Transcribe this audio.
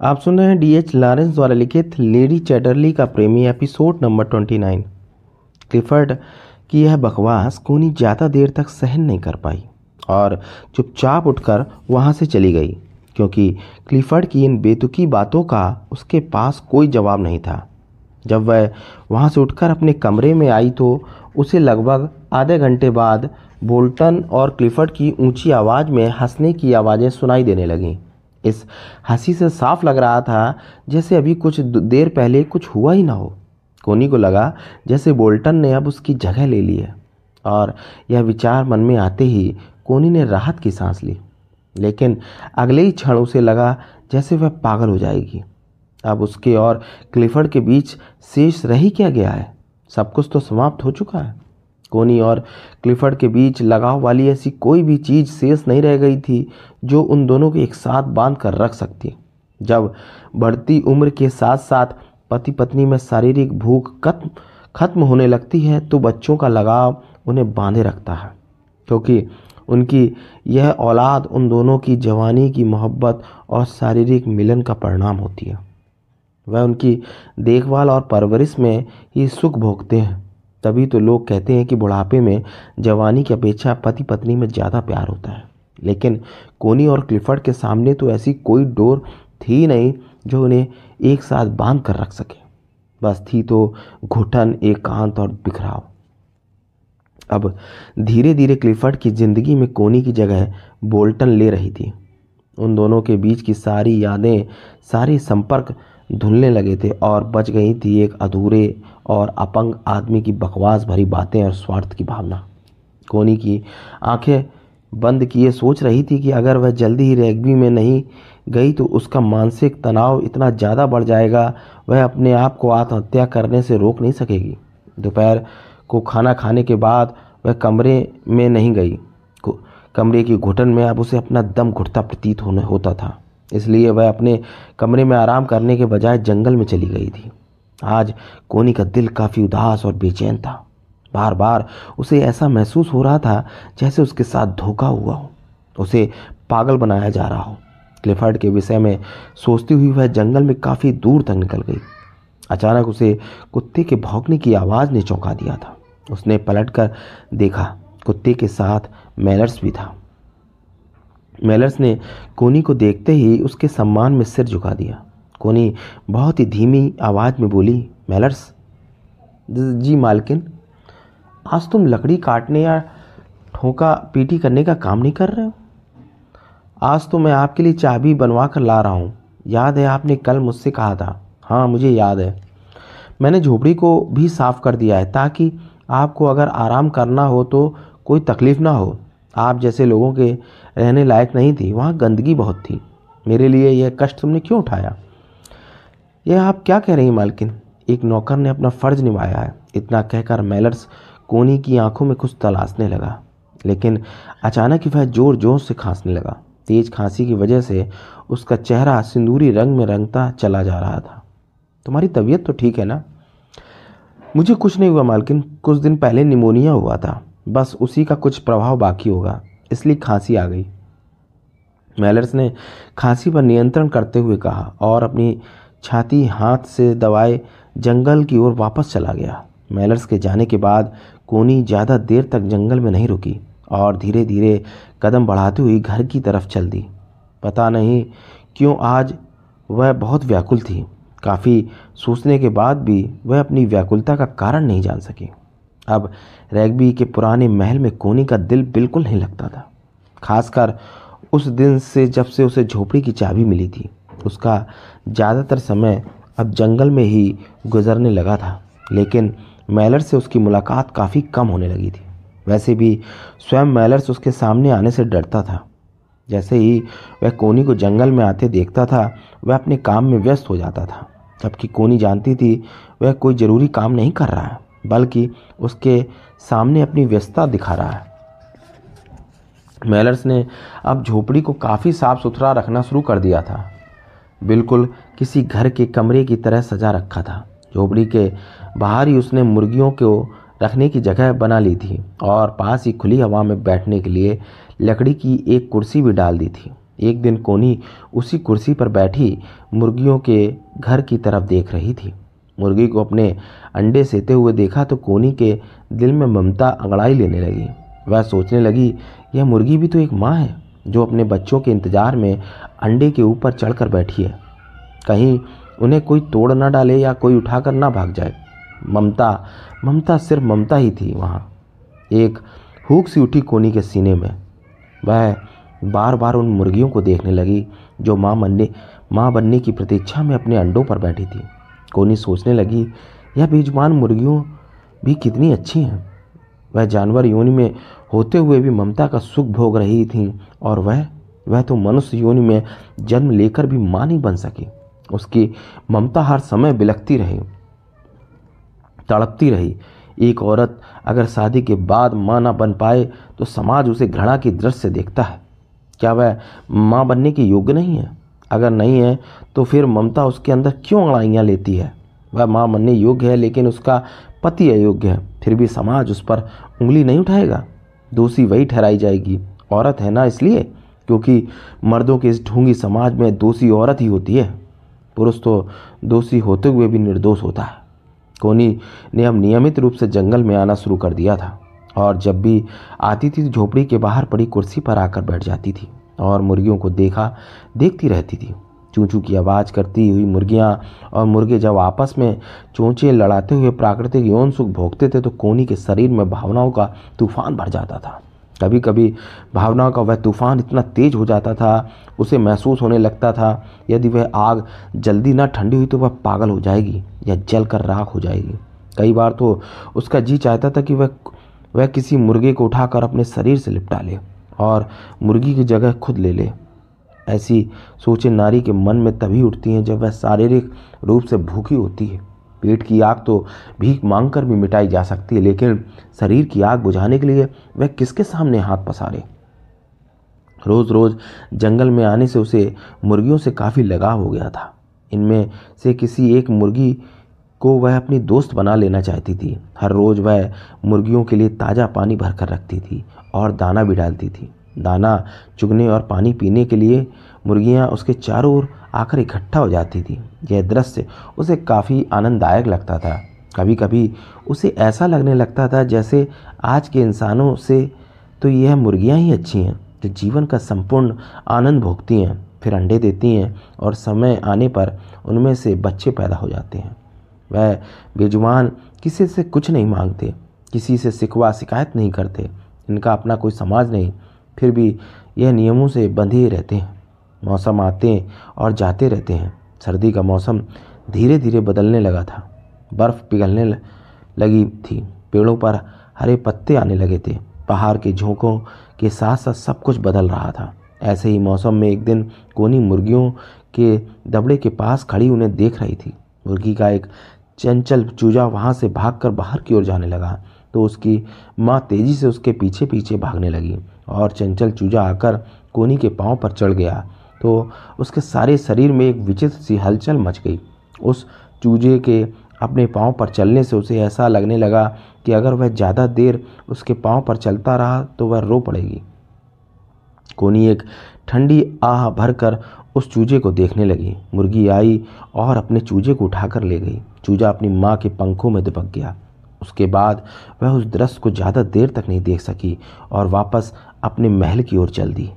आप सुन रहे हैं डी एच लॉरेंस द्वारा लिखित लेडी चैटरली का प्रेमी episode number twenty nine Clifford की यह बकवास कोनी ज़्यादा देर तक सहन नहीं कर पाई और चुपचाप उठकर वहाँ से चली गई, क्योंकि क्लिफर्ड की इन बेतुकी बातों का उसके पास कोई जवाब नहीं था। जब वह वहाँ से उठकर अपने कमरे में आई तो उसे लगभग आधे घंटे बाद बोल्टन और क्लिफर्ड की ऊँची आवाज़ में हंसने की आवाज़ें सुनाई देने लगीं। इस हँसी से साफ़ लग रहा था जैसे अभी कुछ देर पहले कुछ हुआ ही ना हो। कोनी को लगा जैसे बोल्टन ने अब उसकी जगह ले ली है। और यह विचार मन में आते ही कोनी ने राहत की सांस ली। लेकिन अगले ही क्षण उसे लगा जैसे वह पागल हो जाएगी। अब उसके और क्लिफर्ड के बीच शेष रह क्या गया है? सब कुछ तो समाप्त हो चुका है। कोनी और क्लिफर्ड के बीच लगाव वाली ऐसी कोई भी चीज़ शेष नहीं रह गई थी, जो उन दोनों को एक साथ बाँध कर रख सकती। जब बढ़ती उम्र के साथ साथ पति पत्नी में शारीरिक भूख खत्म खत्म होने लगती है तो बच्चों का लगाव उन्हें बांधे रखता है, क्योंकि उनकी यह औलाद उन दोनों की जवानी की मोहब्बत और शारीरिक मिलन का परिणाम होती है। वह उनकी देखभाल और परवरिश में ही सुख भोगते हैं। तभी तो लोग कहते हैं कि बुढ़ापे में जवानी की अपेक्षा पति पत्नी में ज़्यादा प्यार होता है। लेकिन कोनी और क्लिफर्ड के सामने तो ऐसी कोई डोर थी नहीं जो उन्हें एक साथ बाँध कर रख सके। बस थी तो घुटन, एकांत और बिखराव। अब धीरे धीरे क्लिफर्ड की ज़िंदगी में कोनी की जगह बोल्टन ले रही थी। उन दोनों के बीच की सारी यादें, सारे संपर्क धुलने लगे थे और बच गई थी एक अधूरे और अपंग आदमी की बकवास भरी बातें और स्वार्थ की भावना। कोनी की आँखें बंद किए सोच रही थी कि अगर वह जल्दी ही रेगबी में नहीं गई तो उसका मानसिक तनाव इतना ज़्यादा बढ़ जाएगा, वह अपने आप को आत्महत्या करने से रोक नहीं सकेगी। दोपहर को खाना खाने के बाद वह कमरे में नहीं गई। कमरे की घुटन में अब उसे अपना दम घुटता प्रतीत होने होता था। इसलिए वह अपने कमरे में आराम करने के बजाय जंगल में चली गई थी। आज कोनी का दिल काफ़ी उदास और बेचैन था। बार बार उसे ऐसा महसूस हो रहा था जैसे उसके साथ धोखा हुआ हो। उसे पागल बनाया जा रहा हो। क्लिफर्ड के विषय में सोचती हुई वह जंगल में काफ़ी दूर तक निकल गई। अचानक उसे कुत्ते के भौंकने की आवाज़ ने चौंका दिया था। उसने पलटकर देखा, कुत्ते के साथ मैलर्स भी था। मेलर्स ने कोनी को देखते ही उसके सम्मान में सिर झुका दिया। कोनी बहुत ही धीमी आवाज़ में बोली, मेलर्स, जी मालकिन, आज तुम लकड़ी काटने या ठोका पीटी करने का काम नहीं कर रहे हो? आज तो मैं आपके लिए चाबी बनवा कर ला रहा हूँ। याद है आपने कल मुझसे कहा था? हाँ मुझे याद है। मैंने झोपड़ी को भी साफ़ कर दिया है ताकि आपको अगर आराम करना हो तो कोई तकलीफ़ ना हो। आप जैसे लोगों के रहने लायक नहीं थी, वहाँ गंदगी बहुत थी। मेरे लिए यह कष्ट तुमने क्यों उठाया? यह आप क्या कह रही हैं मालकिन? एक नौकर ने अपना फ़र्ज़ निभाया है। इतना कहकर मेलर्स कोनी की आँखों में कुछ तलाशने लगा। लेकिन अचानक ही वह ज़ोर ज़ोर से खांसने लगा। तेज खांसी की वजह से उसका चेहरा सिंदूरी रंग में रंगता चला जा रहा था। तुम्हारी तबीयत तो ठीक है ना? मुझे कुछ नहीं हुआ मालकिन। कुछ दिन पहले निमोनिया हुआ था। बस उसी का कुछ प्रभाव बाकी होगा। इसलिए खांसी आ गई। मैलर्स ने खांसी पर नियंत्रण करते हुए कहा और अपनी छाती हाथ से दबाए जंगल की ओर वापस चला गया। मैलर्स के जाने के बाद कोनी ज़्यादा देर तक जंगल में नहीं रुकी और धीरे धीरे कदम बढ़ाते हुए घर की तरफ़ चल दी। पता नहीं क्यों आज वह बहुत व्याकुल थी। काफ़ी सोचने के बाद भी वह अपनी व्याकुलता का कारण नहीं जान सकी। अब रैगबी के पुराने महल में कोनी का दिल बिल्कुल नहीं लगता था, खासकर उस दिन से जब से उसे झोपड़ी की चाबी मिली थी। उसका ज़्यादातर समय अब जंगल में ही गुजरने लगा था, लेकिन मैलर से उसकी मुलाकात काफ़ी कम होने लगी थी। वैसे भी स्वयं मैलर्स उसके सामने आने से डरता था। जैसे ही वह कोनी को जंगल में आते देखता था, वह अपने काम में व्यस्त हो जाता था, जबकि कोनी जानती थी वह कोई ज़रूरी काम नहीं कर रहा है। बल्कि उसके सामने अपनी व्यस्तता दिखा रहा है। मेलर्स ने अब झोपड़ी को काफ़ी साफ़ सुथरा रखना शुरू कर दिया था। बिल्कुल किसी घर के कमरे की तरह सजा रखा था। झोपड़ी के बाहर ही उसने मुर्गियों को रखने की जगह बना ली थी और पास ही खुली हवा में बैठने के लिए लकड़ी की एक कुर्सी भी डाल दी थी। एक दिन कोनी उसी कुर्सी पर बैठी मुर्गियों के घर की तरफ़ देख रही थी। मुर्गी को अपने अंडे सेते हुए देखा तो कोनी के दिल में ममता अंगड़ाई लेने लगी। वह सोचने लगी, यह मुर्गी भी तो एक माँ है, जो अपने बच्चों के इंतज़ार में अंडे के ऊपर चढ़कर बैठी है। कहीं उन्हें कोई तोड़ ना डाले या कोई उठाकर ना भाग जाए। ममता ममता सिर्फ़ ममता ही थी वहाँ। एक हुक सी उठी कोनी के सीने में। वह बार बार उन मुर्गियों को देखने लगी, जो माँ बनने माँ बनने की प्रतीक्षा में अपने अंडों पर बैठी थी। कोनी सोचने लगी, यह बेजुबान मुर्गियों भी कितनी अच्छी हैं। वह जानवर योनि में होते हुए भी ममता का सुख भोग रही थी और वह वह तो मनुष्य योनि में जन्म लेकर भी माँ नहीं बन सकी। उसकी ममता हर समय बिलखती रही, तड़पती रही। एक औरत अगर शादी के बाद माँ ना बन पाए तो समाज उसे घृणा की दृष्टि से देखता है। क्या वह माँ बनने के योग्य नहीं है? अगर नहीं है तो फिर ममता उसके अंदर क्यों अड़ाइयाँ लेती है? वह माँ मनने योग्य है, लेकिन उसका पति अयोग्य है। फिर भी समाज उस पर उंगली नहीं उठाएगा। दोषी वही ठहराई जाएगी। औरत है ना इसलिए? क्योंकि मर्दों के इस ढूँगी समाज में दोषी औरत ही होती है। पुरुष तो दोषी होते हुए भी निर्दोष होता है। कोनी ने अब नियमित रूप से जंगल में आना शुरू कर दिया था, और जब भी आती थी झोपड़ी के बाहर पड़ी कुर्सी पर आकर बैठ जाती थी। और मुर्गियों को देखा, देखती रहती थी। चूचू की आवाज़ करती हुई मुर्गियाँ और मुर्गे जब आपस में चोंचे लड़ाते हुए प्राकृतिक यौन सुख भोगते थे तो कोनी के शरीर में भावनाओं का तूफ़ान भर जाता था। कभी कभी भावनाओं का वह तूफ़ान इतना तेज हो जाता था, उसे महसूस होने लगता था, यदि वह आग जल्दी ना ठंडी हुई तो वह पागल हो जाएगी या जल कर राख हो जाएगी। कई बार तो उसका जी चाहता था कि वह वह किसी मुर्गे को उठाकर अपने शरीर से लिपटा ले। और मुर्गी की जगह खुद ले ले। ऐसी सोचें नारी के मन में तभी उठती हैं जब वह शारीरिक रूप से भूखी होती है। पेट की आग तो भीख मांग कर भी मिटाई जा सकती है, लेकिन शरीर की आग बुझाने के लिए वह किसके सामने हाथ पसारे? रोज़ रोज़ जंगल में आने से उसे मुर्गियों से काफ़ी लगाव हो गया था। इनमें से किसी एक मुर्गी को वह अपनी दोस्त बना लेना चाहती थी। हर रोज़ वह मुर्गियों के लिए ताज़ा पानी भरकर रखती थी। और दाना भी डालती थी। दाना चुगने और पानी पीने के लिए मुर्गियाँ उसके चारों ओर आकर इकट्ठा हो जाती थी। यह दृश्य उसे काफ़ी आनंददायक लगता था। कभी कभी उसे ऐसा लगने लगता था जैसे आज के इंसानों से तो यह मुर्गियाँ ही अच्छी हैं, जो जीवन का संपूर्ण आनंद भोगती हैं, फिर अंडे देती हैं और समय आने पर उनमें से बच्चे पैदा हो जाते हैं। वह बेजुबान किसी से कुछ नहीं मांगते, किसी से सिकवा शिकायत नहीं करते इनका अपना कोई समाज नहीं, फिर भी यह नियमों से बंधे रहते हैं। मौसम आते और जाते रहते हैं। सर्दी का मौसम धीरे धीरे बदलने लगा था। बर्फ़ पिघलने लगी थी। पेड़ों पर हरे पत्ते आने लगे थे। पहाड़ के झोंकों के साथ साथ सब कुछ बदल रहा था। ऐसे ही मौसम में एक दिन कोनी मुर्गियों के दबड़े के पास खड़ी उन्हें देख रही थी। मुर्गी का एक चंचल चूजा वहाँ से भागकर बाहर की ओर जाने लगा। तो उसकी माँ तेज़ी से उसके पीछे पीछे भागने लगी और चंचल चूजा आकर कोनी के पाँव पर चढ़ गया। तो उसके सारे शरीर में एक विचित्र सी हलचल मच गई। उस चूजे के अपने पाँव पर चलने से उसे ऐसा लगने लगा कि अगर वह ज़्यादा देर उसके पाँव पर चलता रहा तो वह रो पड़ेगी। कोनी एक ठंडी आह भरकर उस चूजे को देखने लगी। मुर्गी आई और अपने चूजे को उठाकर ले गई। चूजा अपनी माँ के पंखों में दबक गया। उसके बाद वह उस दृश्य को ज़्यादा देर तक नहीं देख सकी और वापस अपने महल की ओर चल दी।